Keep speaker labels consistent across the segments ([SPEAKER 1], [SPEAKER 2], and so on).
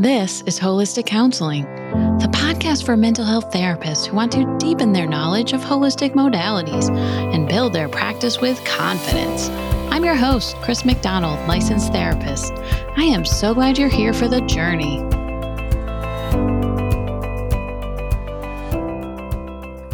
[SPEAKER 1] This is Holistic Counseling, the podcast for mental health therapists who want to deepen their knowledge of holistic modalities and build their practice with confidence. I'm your host, Chris McDonald, licensed therapist. I am so glad you're here for the journey.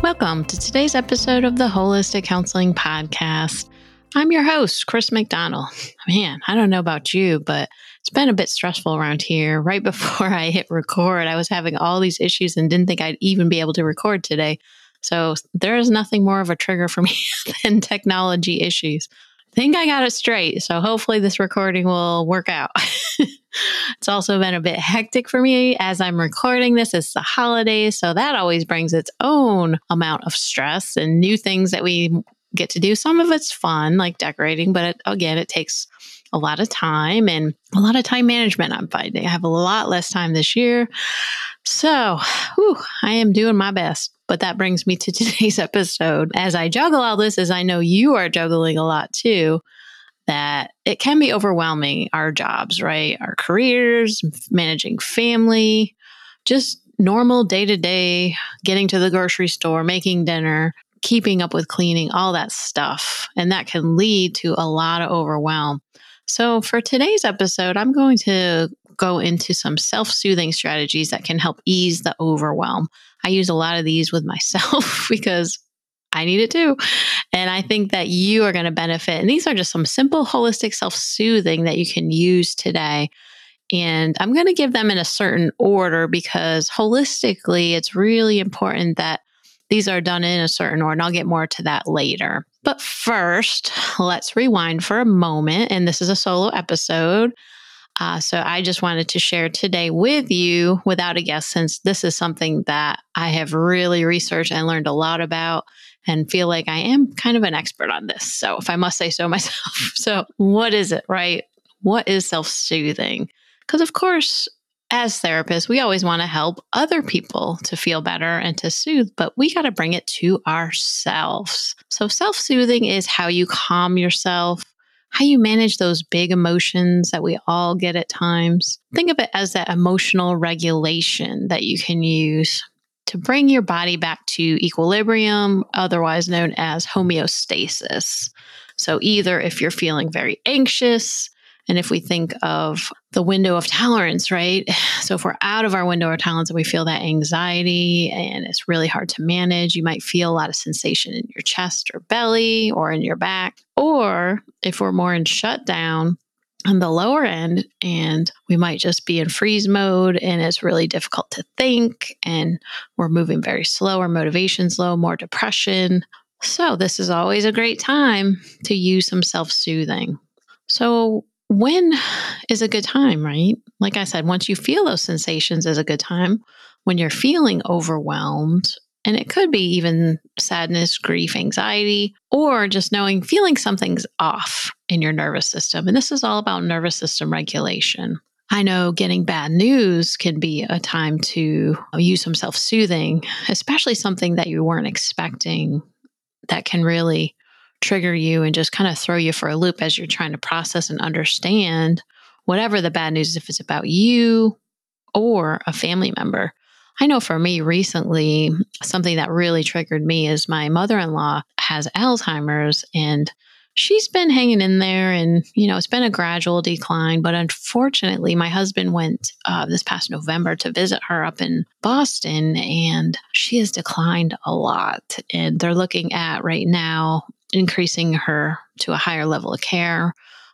[SPEAKER 1] Welcome to today's episode of the Holistic Counseling Podcast. I'm your host, Chris McDonald. Man, I don't know about you, but it's been a bit stressful around here. Right before I hit record, I was having all these issues and didn't think I'd even be able to record today. So there is nothing more of a trigger for me than technology issues. I think I got it straight. So hopefully this recording will work out. it's also been a bit hectic for me as I'm recording this. It's the holidays. So that always brings its own amount of stress and new things that we get to do. Some of it's fun, like decorating, but it, again, it takes a lot of time and a lot of time management. I'm finding I have a lot less time this year. So, whew, I am doing my best. But that brings me to today's episode. As I juggle all this, as I know you are juggling a lot too, that it can be overwhelming our jobs, right? Our careers, managing family, just normal day to day, getting to the grocery store, making dinner, keeping up with cleaning, all that stuff. And that can lead to a lot of overwhelm. So, for today's episode, I'm going to go into some self soothing strategies that can help ease the overwhelm. I use a lot of these with myself because I need it too. And I think that you are going to benefit. And these are just some simple, holistic self soothing that you can use today. And I'm going to give them in a certain order because holistically, it's really important that these are done in a certain order. And I'll get more to that later. But first, let's rewind for a moment. And this is a solo episode. Uh, so I just wanted to share today with you without a guest, since this is something that I have really researched and learned a lot about and feel like I am kind of an expert on this. So if I must say so myself. so, what is it, right? What is self soothing? Because, of course, as therapists, we always want to help other people to feel better and to soothe, but we got to bring it to ourselves. So, self soothing is how you calm yourself, how you manage those big emotions that we all get at times. Think of it as that emotional regulation that you can use to bring your body back to equilibrium, otherwise known as homeostasis. So, either if you're feeling very anxious, and if we think of the window of tolerance, right? So if we're out of our window of tolerance and we feel that anxiety and it's really hard to manage, you might feel a lot of sensation in your chest or belly or in your back. Or if we're more in shutdown, on the lower end and we might just be in freeze mode and it's really difficult to think and we're moving very slow our motivation's low more depression so this is always a great time to use some self-soothing so when is a good time, right? Like I said, once you feel those sensations is a good time. When you're feeling overwhelmed, and it could be even sadness, grief, anxiety, or just knowing feeling something's off in your nervous system. And this is all about nervous system regulation. I know getting bad news can be a time to use some self soothing, especially something that you weren't expecting that can really trigger you and just kind of throw you for a loop as you're trying to process and understand whatever the bad news is, if it's about you or a family member. I know for me recently, something that really triggered me is my mother in law has Alzheimer's and she's been hanging in there and, you know, it's been a gradual decline. But unfortunately, my husband went uh, this past November to visit her up in Boston and she has declined a lot. And they're looking at right now increasing her to a higher level of care,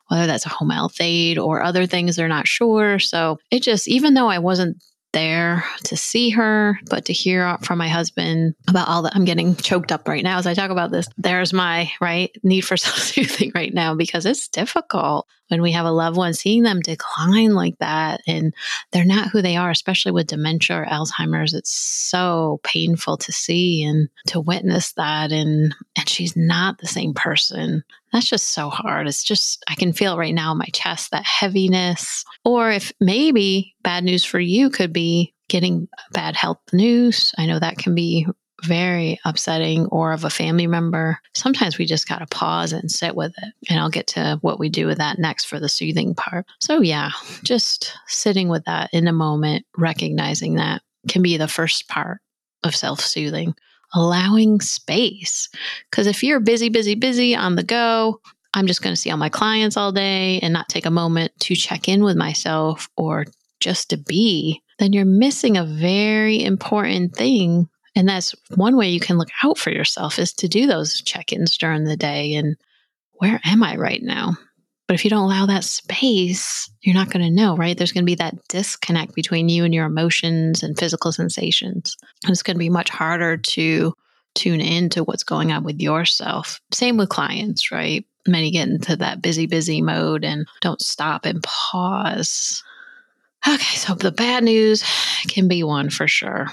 [SPEAKER 1] whether that's a home health aide or other things, they're not sure. So it just, even though I wasn't there to see her, but to hear from my husband about all that. I'm getting choked up right now as I talk about this. There's my right need for self soothing right now because it's difficult when we have a loved one, seeing them decline like that and they're not who they are, especially with dementia or Alzheimer's. It's so painful to see and to witness that. And, and she's not the same person. That's just so hard. It's just, I can feel right now in my chest that heaviness. Or if maybe bad news for you could be getting bad health news. I know that can be very upsetting or of a family member, sometimes we just got to pause and sit with it. And I'll get to what we do with that next for the soothing part. So, yeah, just sitting with that in a moment, recognizing that can be the first part of self soothing, allowing space. Because if you're busy, busy, busy on the go, I'm just going to see all my clients all day and not take a moment to check in with myself or just to be, then you're missing a very important thing. And that's one way you can look out for yourself is to do those check ins during the day and where am I right now? But if you don't allow that space, you're not going to know, right? There's going to be that disconnect between you and your emotions and physical sensations. And it's going to be much harder to tune into what's going on with yourself. Same with clients, right? Many get into that busy, busy mode and don't stop and pause. Okay, so the bad news can be one for sure.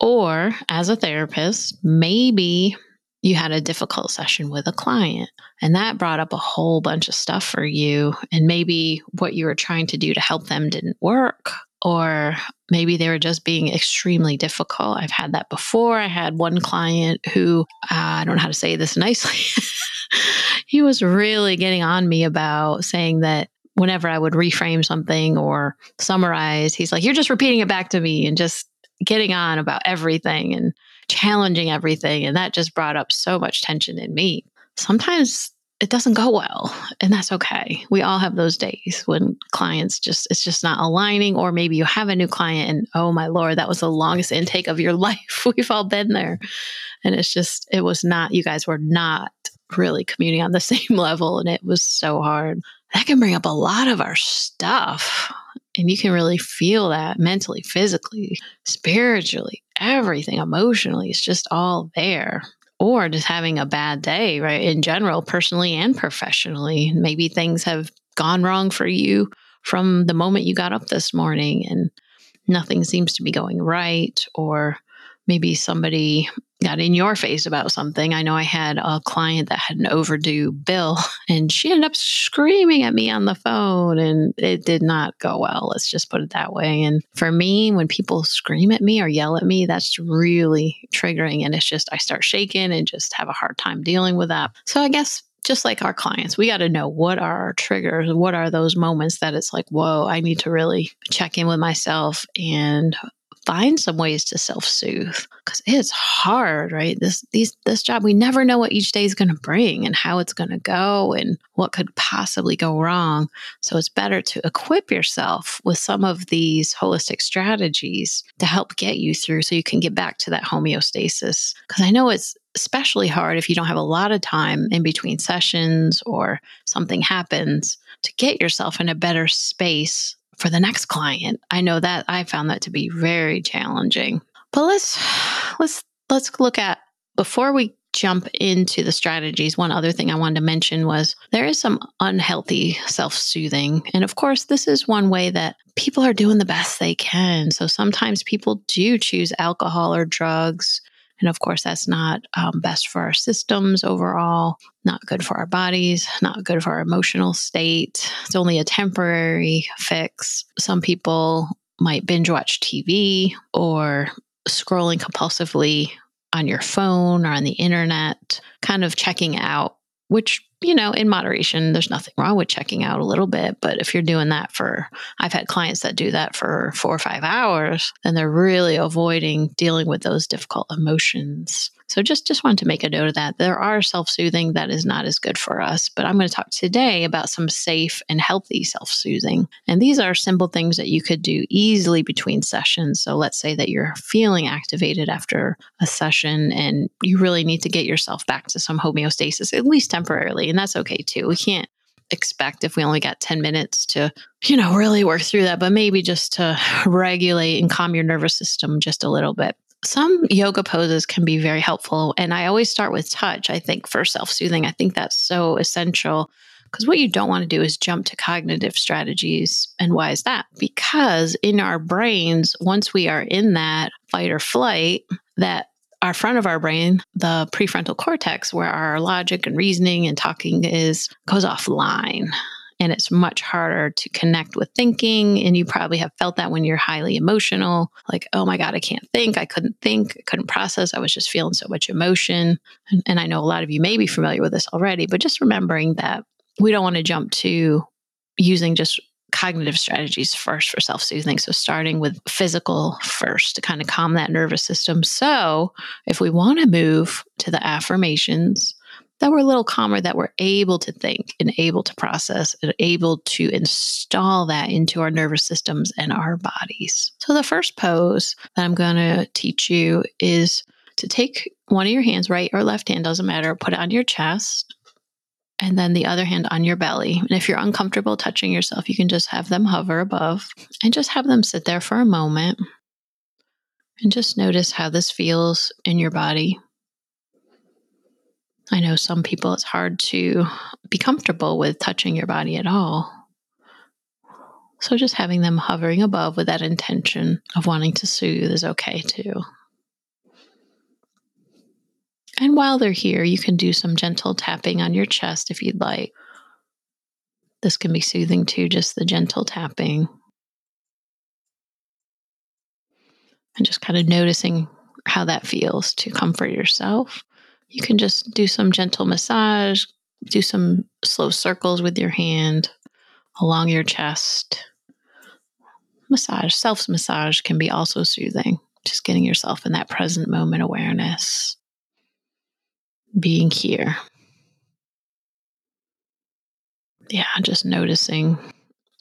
[SPEAKER 1] Or as a therapist, maybe you had a difficult session with a client and that brought up a whole bunch of stuff for you. And maybe what you were trying to do to help them didn't work, or maybe they were just being extremely difficult. I've had that before. I had one client who, uh, I don't know how to say this nicely, he was really getting on me about saying that whenever I would reframe something or summarize, he's like, You're just repeating it back to me and just getting on about everything and challenging everything. And that just brought up so much tension in me. Sometimes it doesn't go well and that's okay we all have those days when clients just it's just not aligning or maybe you have a new client and oh my lord that was the longest intake of your life we've all been there and it's just it was not you guys were not really communing on the same level and it was so hard that can bring up a lot of our stuff and you can really feel that mentally physically spiritually everything emotionally it's just all there or just having a bad day, right? In general, personally and professionally. Maybe things have gone wrong for you from the moment you got up this morning and nothing seems to be going right, or maybe somebody got in your face about something. I know I had a client that had an overdue bill and she ended up screaming at me on the phone and it did not go well. Let's just put it that way. And for me, when people scream at me or yell at me, that's really triggering. And it's just, I start shaking and just have a hard time dealing with that. So I guess just like our clients, we got to know what are our triggers, what are those moments that it's like, whoa, I need to really check in with myself and find some ways to self-soothe because it's hard right? This these this job we never know what each day is going to bring and how it's going to go and what could possibly go wrong. So it's better to equip yourself with some of these holistic strategies to help get you through so you can get back to that homeostasis. Because i know it's especially hard if you don't have a lot of time in between sessions or something happens to get yourself in a better space for the next client. I know that I found that to be very challenging. But let's let's let's look at before we jump into the strategies, one other thing I wanted to mention was there is some unhealthy self soothing. And of course, this is one way that people are doing the best they can. So sometimes people do choose alcohol or drugs and of course, that's not um, best for our systems overall, not good for our bodies, not good for our emotional state. It's only a temporary fix. Some people might binge watch TV or scrolling compulsively on your phone or on the internet, kind of checking out, which you know, in moderation, there's nothing wrong with checking out a little bit. But if you're doing that for, I've had clients that do that for four or five hours, then they're really avoiding dealing with those difficult emotions. So just just wanted to make a note of that. There are self-soothing that is not as good for us, but I'm going to talk today about some safe and healthy self-soothing. And these are simple things that you could do easily between sessions. So let's say that you're feeling activated after a session and you really need to get yourself back to some homeostasis at least temporarily, and that's okay too. We can't expect if we only got 10 minutes to, you know, really work through that, but maybe just to regulate and calm your nervous system just a little bit some yoga poses can be very helpful. And I always start with touch, I think, for self soothing. I think that's so essential because what you don't want to do is jump to cognitive strategies. And why is that? Because in our brains, once we are in that fight or flight, that our front of our brain, the prefrontal cortex, where our logic and reasoning and talking is, goes offline. And it's much harder to connect with thinking. And you probably have felt that when you're highly emotional like, oh my God, I can't think. I couldn't think. I couldn't process. I was just feeling so much emotion. And, and I know a lot of you may be familiar with this already, but just remembering that we don't want to jump to using just cognitive strategies first for self soothing. So, starting with physical first to kind of calm that nervous system. So, if we want to move to the affirmations, that we're a little calmer, that we're able to think and able to process and able to install that into our nervous systems and our bodies. So, the first pose that I'm going to teach you is to take one of your hands, right or left hand, doesn't matter, put it on your chest and then the other hand on your belly. And if you're uncomfortable touching yourself, you can just have them hover above and just have them sit there for a moment and just notice how this feels in your body. I know some people it's hard to be comfortable with touching your body at all. So just having them hovering above with that intention of wanting to soothe is okay too. And while they're here, you can do some gentle tapping on your chest if you'd like. This can be soothing too, just the gentle tapping. And just kind of noticing how that feels to comfort yourself. You can just do some gentle massage, do some slow circles with your hand along your chest. Massage, self massage can be also soothing, just getting yourself in that present moment awareness being here. Yeah, just noticing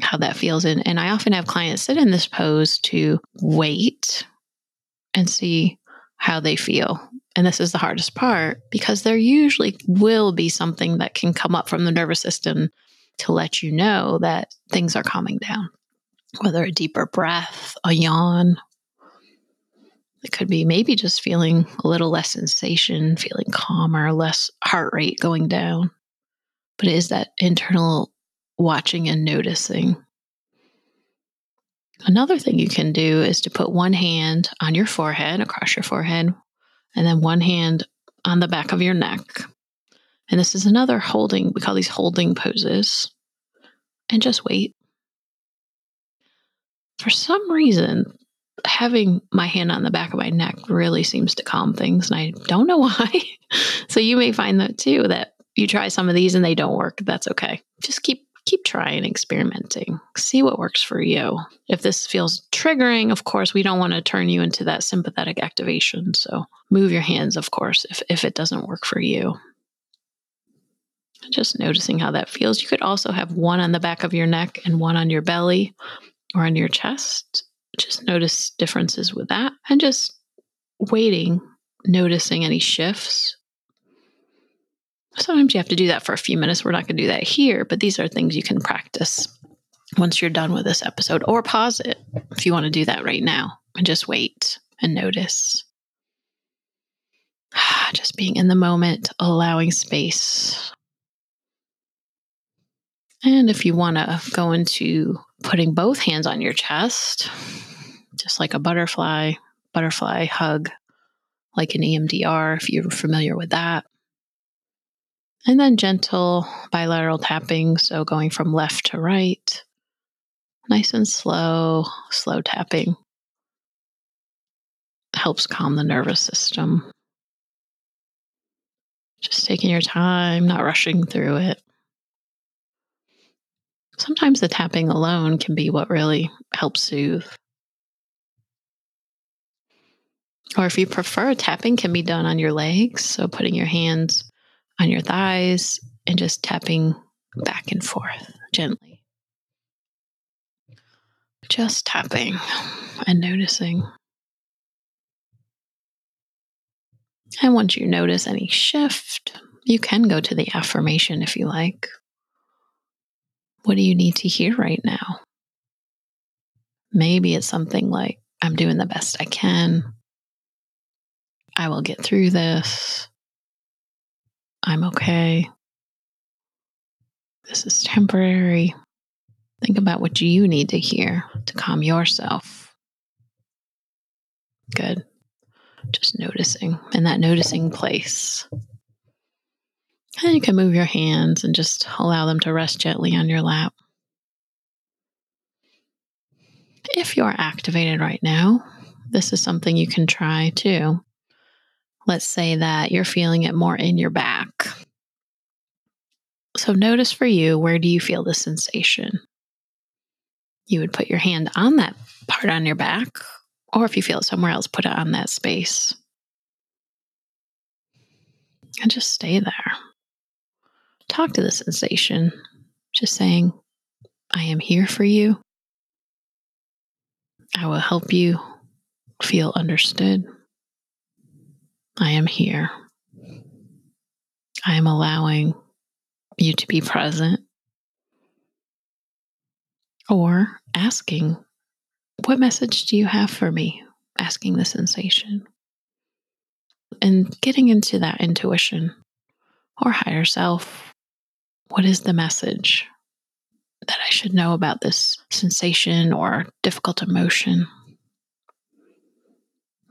[SPEAKER 1] how that feels. And, and I often have clients sit in this pose to wait and see how they feel. And this is the hardest part because there usually will be something that can come up from the nervous system to let you know that things are calming down, whether a deeper breath, a yawn, it could be maybe just feeling a little less sensation, feeling calmer, less heart rate going down. But it is that internal watching and noticing. Another thing you can do is to put one hand on your forehead, across your forehead, and then one hand on the back of your neck. And this is another holding, we call these holding poses. And just wait. For some reason, having my hand on the back of my neck really seems to calm things and I don't know why. so you may find that too that you try some of these and they don't work. That's okay. Just keep keep trying experimenting. See what works for you. If this feels triggering, of course, we don't want to turn you into that sympathetic activation. So move your hands, of course, if if it doesn't work for you. Just noticing how that feels. You could also have one on the back of your neck and one on your belly or on your chest just notice differences with that and just waiting, noticing any shifts. Sometimes you have to do that for a few minutes. We're not going to do that here, but these are things you can practice once you're done with this episode or pause it if you want to do that right now and just wait and notice. Just being in the moment, allowing space. And if you want to go into putting both hands on your chest, just like a butterfly, butterfly hug, like an EMDR, if you're familiar with that. And then gentle bilateral tapping, so going from left to right, nice and slow, slow tapping helps calm the nervous system. Just taking your time, not rushing through it. Sometimes the tapping alone can be what really helps soothe. Or if you prefer, tapping can be done on your legs. So putting your hands on your thighs and just tapping back and forth gently. Just tapping and noticing. And once you notice any shift, you can go to the affirmation if you like. What do you need to hear right now? Maybe it's something like, I'm doing the best I can. I will get through this. I'm okay. This is temporary. Think about what you need to hear to calm yourself. Good. Just noticing in that noticing place. And you can move your hands and just allow them to rest gently on your lap. If you're activated right now, this is something you can try too. Let's say that you're feeling it more in your back. So notice for you, where do you feel the sensation? You would put your hand on that part on your back, or if you feel it somewhere else, put it on that space. And just stay there. Talk to the sensation, just saying, I am here for you. I will help you feel understood. I am here. I am allowing you to be present. Or asking, What message do you have for me? Asking the sensation. And getting into that intuition or higher self. What is the message that I should know about this sensation or difficult emotion?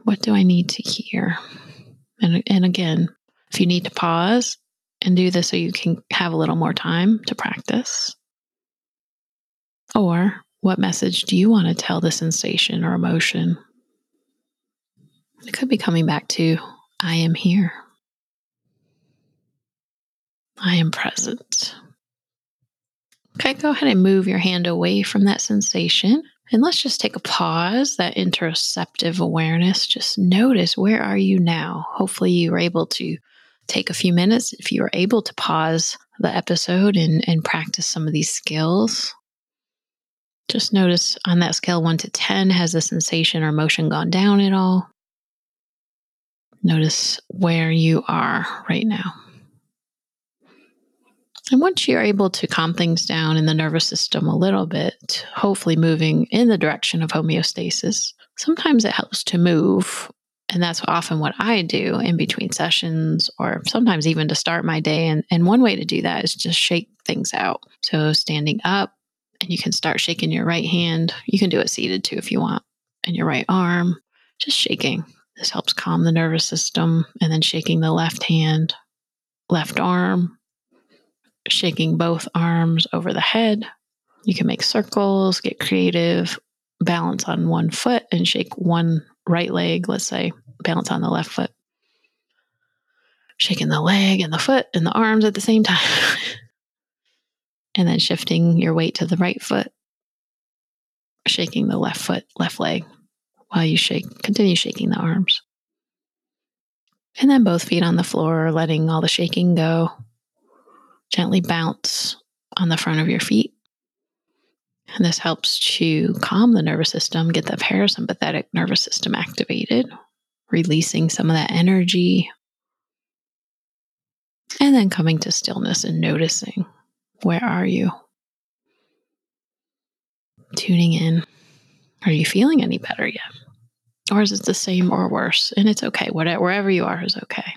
[SPEAKER 1] What do I need to hear? And, and again, if you need to pause and do this so you can have a little more time to practice, or what message do you want to tell the sensation or emotion? It could be coming back to I am here. I am present. Okay, go ahead and move your hand away from that sensation. And let's just take a pause, that interoceptive awareness. Just notice where are you now? Hopefully, you were able to take a few minutes if you were able to pause the episode and, and practice some of these skills. Just notice on that scale 1 to 10, has the sensation or motion gone down at all? Notice where you are right now. And once you're able to calm things down in the nervous system a little bit, hopefully moving in the direction of homeostasis, sometimes it helps to move. And that's often what I do in between sessions, or sometimes even to start my day. And, and one way to do that is just shake things out. So, standing up, and you can start shaking your right hand. You can do it seated too if you want, and your right arm, just shaking. This helps calm the nervous system. And then shaking the left hand, left arm, shaking both arms over the head. You can make circles, get creative, balance on one foot, and shake one right leg, let's say, balance on the left foot. Shaking the leg and the foot and the arms at the same time. and then shifting your weight to the right foot, shaking the left foot, left leg while you shake, continue shaking the arms. And then both feet on the floor, letting all the shaking go. Gently bounce on the front of your feet. And this helps to calm the nervous system, get the parasympathetic nervous system activated, releasing some of that energy. And then coming to stillness and noticing where are you? Tuning in. Are you feeling any better yet? Or is it the same or worse? And it's okay. Whatever, wherever you are is okay.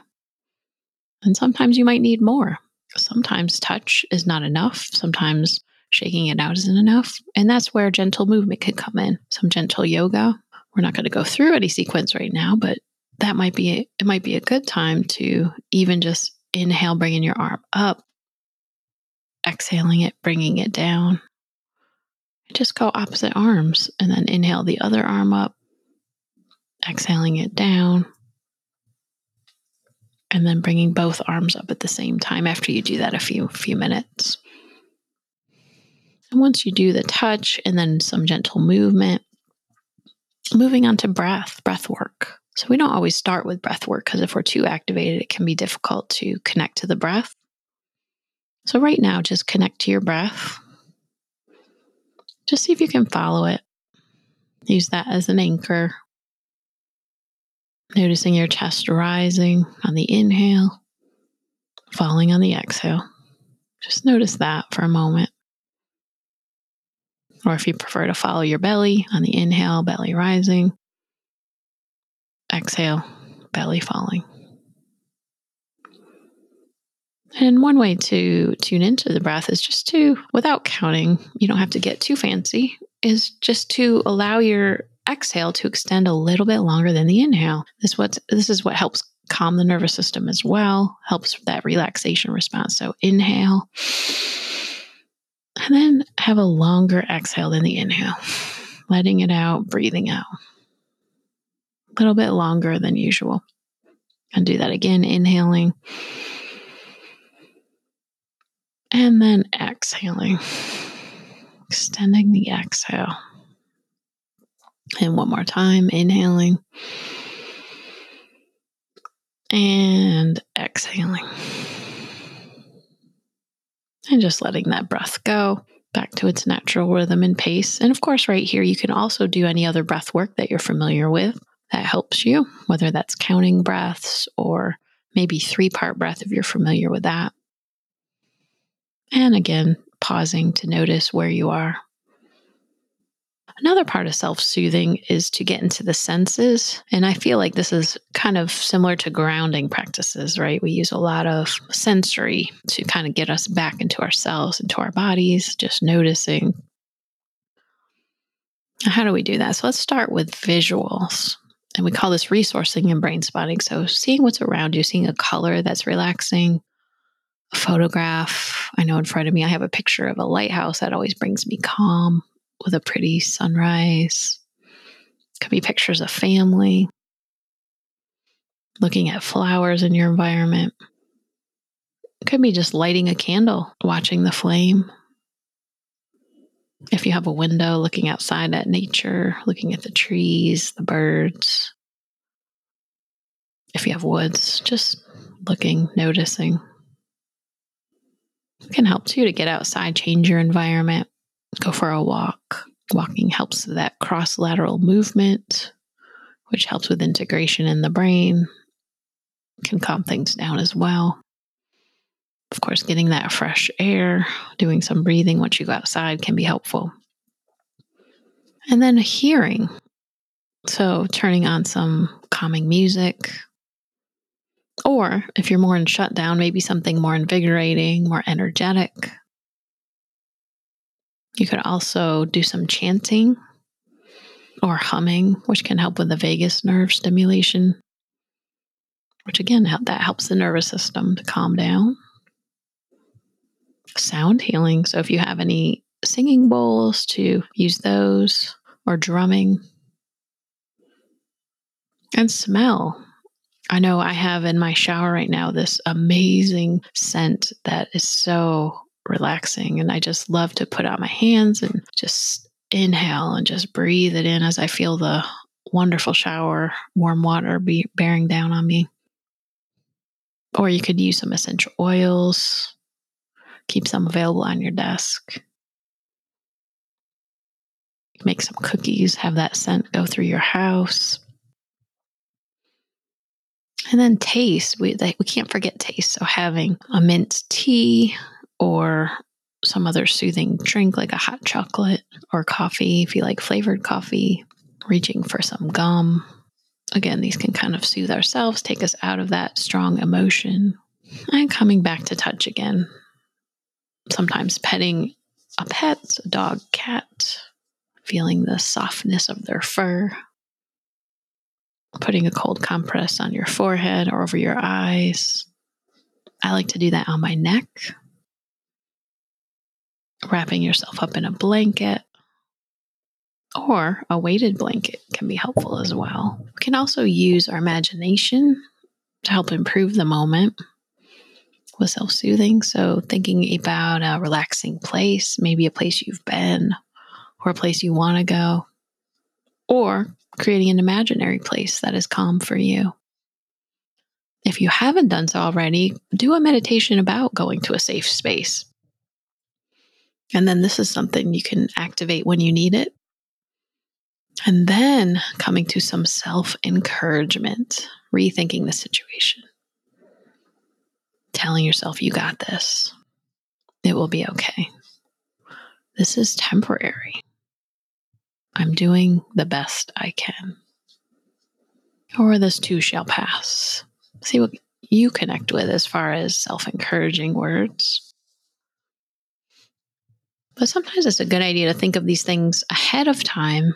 [SPEAKER 1] And sometimes you might need more sometimes touch is not enough. Sometimes shaking it out isn't enough. And that's where gentle movement can come in. Some gentle yoga. We're not going to go through any sequence right now, but that might be a, it might be a good time to even just inhale bringing your arm up, exhaling it, bringing it down. Just go opposite arms and then inhale the other arm up, exhaling it down, and then bringing both arms up at the same time after you do that a few few minutes. And once you do the touch and then some gentle movement, moving on to breath, breath work. So we don't always start with breath work because if we're too activated, it can be difficult to connect to the breath. So right now, just connect to your breath. Just see if you can follow it. Use that as an anchor Noticing your chest rising on the inhale, falling on the exhale. Just notice that for a moment. Or if you prefer to follow your belly on the inhale, belly rising, exhale, belly falling. And one way to tune into the breath is just to, without counting, you don't have to get too fancy, is just to allow your exhale to extend a little bit longer than the inhale. This what this is what helps calm the nervous system as well, helps that relaxation response. So inhale. And then have a longer exhale than the inhale, letting it out, breathing out. A little bit longer than usual. And do that again, inhaling. And then exhaling, extending the exhale. And one more time, inhaling and exhaling. And just letting that breath go back to its natural rhythm and pace. And of course, right here, you can also do any other breath work that you're familiar with that helps you, whether that's counting breaths or maybe three part breath if you're familiar with that. And again, pausing to notice where you are Another part of self soothing is to get into the senses. And I feel like this is kind of similar to grounding practices, right? We use a lot of sensory to kind of get us back into ourselves, into our bodies, just noticing. How do we do that? So let's start with visuals. And we call this resourcing and brain spotting. So seeing what's around you, seeing a color that's relaxing, a photograph. I know in front of me, I have a picture of a lighthouse that always brings me calm with a pretty sunrise. Could be pictures of family, looking at flowers in your environment. Could be just lighting a candle, watching the flame. If you have a window, looking outside at nature, looking at the trees, the birds. If you have woods, just looking, noticing. It can help too to get outside, change your environment go for a walk. Walking helps that cross lateral movement, which helps with integration in the brain, can calm things down as well. Of course, getting that fresh air, doing some breathing once you go outside can be helpful. And then hearing. So, turning on some calming music. Or if you're more in shutdown, maybe something more invigorating, more energetic. You could also do some chanting or humming, which can help with the vagus nerve stimulation, which again, that helps the nervous system to calm down. Sound healing. So if you have any singing bowls, to use those or drumming. And smell. I know I have in my shower right now this amazing scent that is so relaxing. And I just love to put out my hands and just inhale and just breathe it in as I feel the wonderful shower, warm water be bearing down on me. Or you could use some essential oils, keep some available on your desk. Make some cookies, have that scent go through your house. And then taste, we, we can't forget taste. So having a mint tea, or some other soothing drink like a hot chocolate or coffee if you like flavored coffee, reaching for some gum. Again, these can kind of soothe ourselves, take us out of that strong emotion, and coming back to touch again. Sometimes petting a pet, a dog, cat, feeling the softness of their fur, putting a cold compress on your forehead or over your eyes. I like to do that on my neck wrapping yourself up in a blanket or a weighted blanket can be helpful as well. We can also use our imagination to help improve the moment with self soothing. So, thinking about a relaxing place, maybe a place you've been or a place you want to go, or creating an imaginary place that is calm for you. If you haven't done so already, do a meditation about going to a safe space. And then this is something you can activate when you need it. And then coming to some self encouragement, rethinking the situation, telling yourself, you got this. It will be okay. This is temporary. I'm doing the best I can. Or this too shall pass. See what you connect with as far as self encouraging words. But sometimes it's a good idea to think of these things ahead of time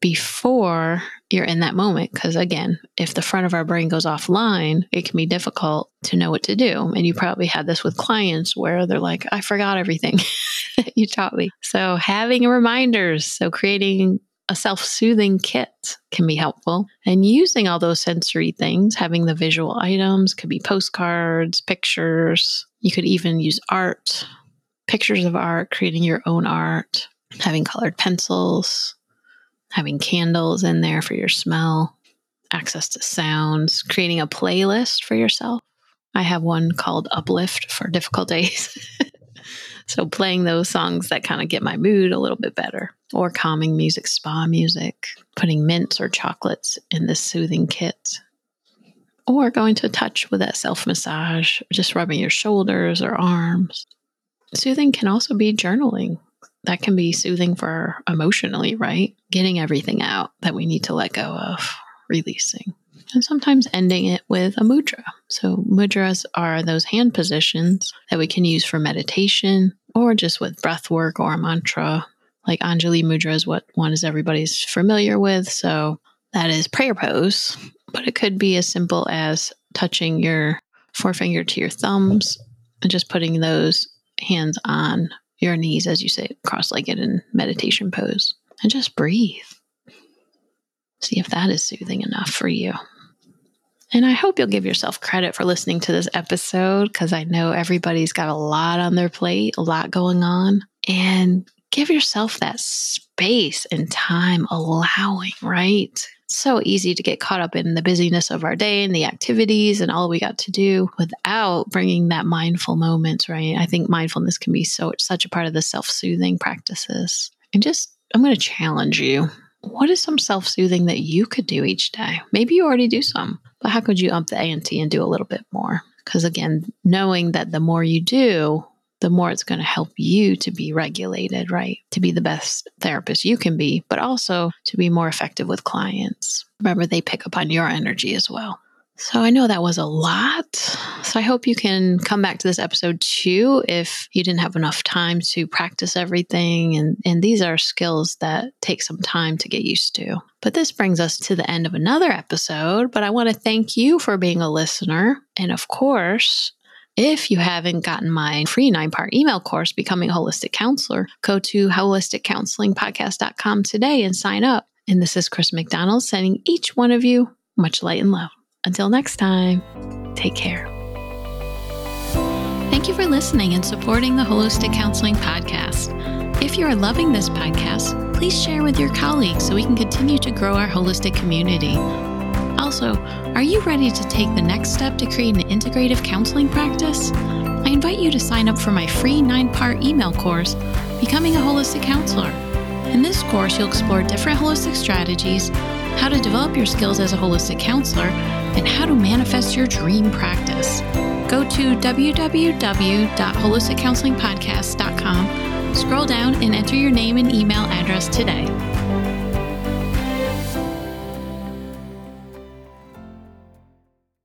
[SPEAKER 1] before you're in that moment. Because again, if the front of our brain goes offline, it can be difficult to know what to do. And you probably had this with clients where they're like, I forgot everything that you taught me. So having reminders, so creating a self soothing kit can be helpful. And using all those sensory things, having the visual items, could be postcards, pictures. You could even use art, pictures of art, creating your own art, having colored pencils, having candles in there for your smell, access to sounds, creating a playlist for yourself. I have one called Uplift for difficult days. So playing those songs that kind of get my mood a little bit better, or calming music, spa music, putting mints or chocolates in this soothing kit, or going to touch with that self massage, just rubbing your shoulders or arms. Soothing can also be journaling. That can be soothing for emotionally, right? Getting everything out that we need to let go of, releasing and sometimes ending it with a mudra. So, mudras are those hand positions that we can use for meditation or just with breath work or a mantra. Like Anjali Mudra is what one is everybody's familiar with. So, that is prayer pose, but it could be as simple as touching your forefinger to your thumbs and just putting those hands on your knees as you say cross legged in meditation pose and just breathe. See if that is soothing enough for you. And I hope you'll give yourself credit for listening to this episode because I know everybody's got a lot on their plate, a lot going on. And give yourself that space and time allowing, right? So easy to get caught up in the busyness of our day and the activities and all we got to do without bringing that mindful moments, right? I think mindfulness can be so such a part of the self-soothing practices. And just I'm going to challenge you what is some self soothing that you could do each day? Maybe you already do some, but how could you up the ante and do a little bit more? Because again, knowing that the more you do, the more it's going to help you to be regulated, right? To be the best therapist you can be, but also to be more effective with clients. Remember, they pick up on your energy as well. So I know that was a lot. So I hope you can come back to this episode too if you didn't have enough time to practice everything. And, and these are skills that take some time to get used to. But this brings us to the end of another episode. But I want to thank you for being a listener. And of course, if you haven't gotten my free nine part email course, Becoming a Holistic Counselor, go to holisticcounselingpodcast.com today and sign up. And this is Chris McDonald sending each one of you much light and love. Until next time, take care. Thank you for listening and supporting the Holistic Counseling Podcast. If you are loving this podcast, please share with your colleagues so we can continue to grow our holistic community. Also, are you ready to take the next step to create an integrative counseling practice? I invite you to sign up for my free nine part email course, Becoming a Holistic Counselor. In this course, you'll explore different holistic strategies, how to develop your skills as a holistic counselor, and how to manifest your dream practice. Go to www.holisticcounselingpodcast.com, scroll down, and enter your name and email address today.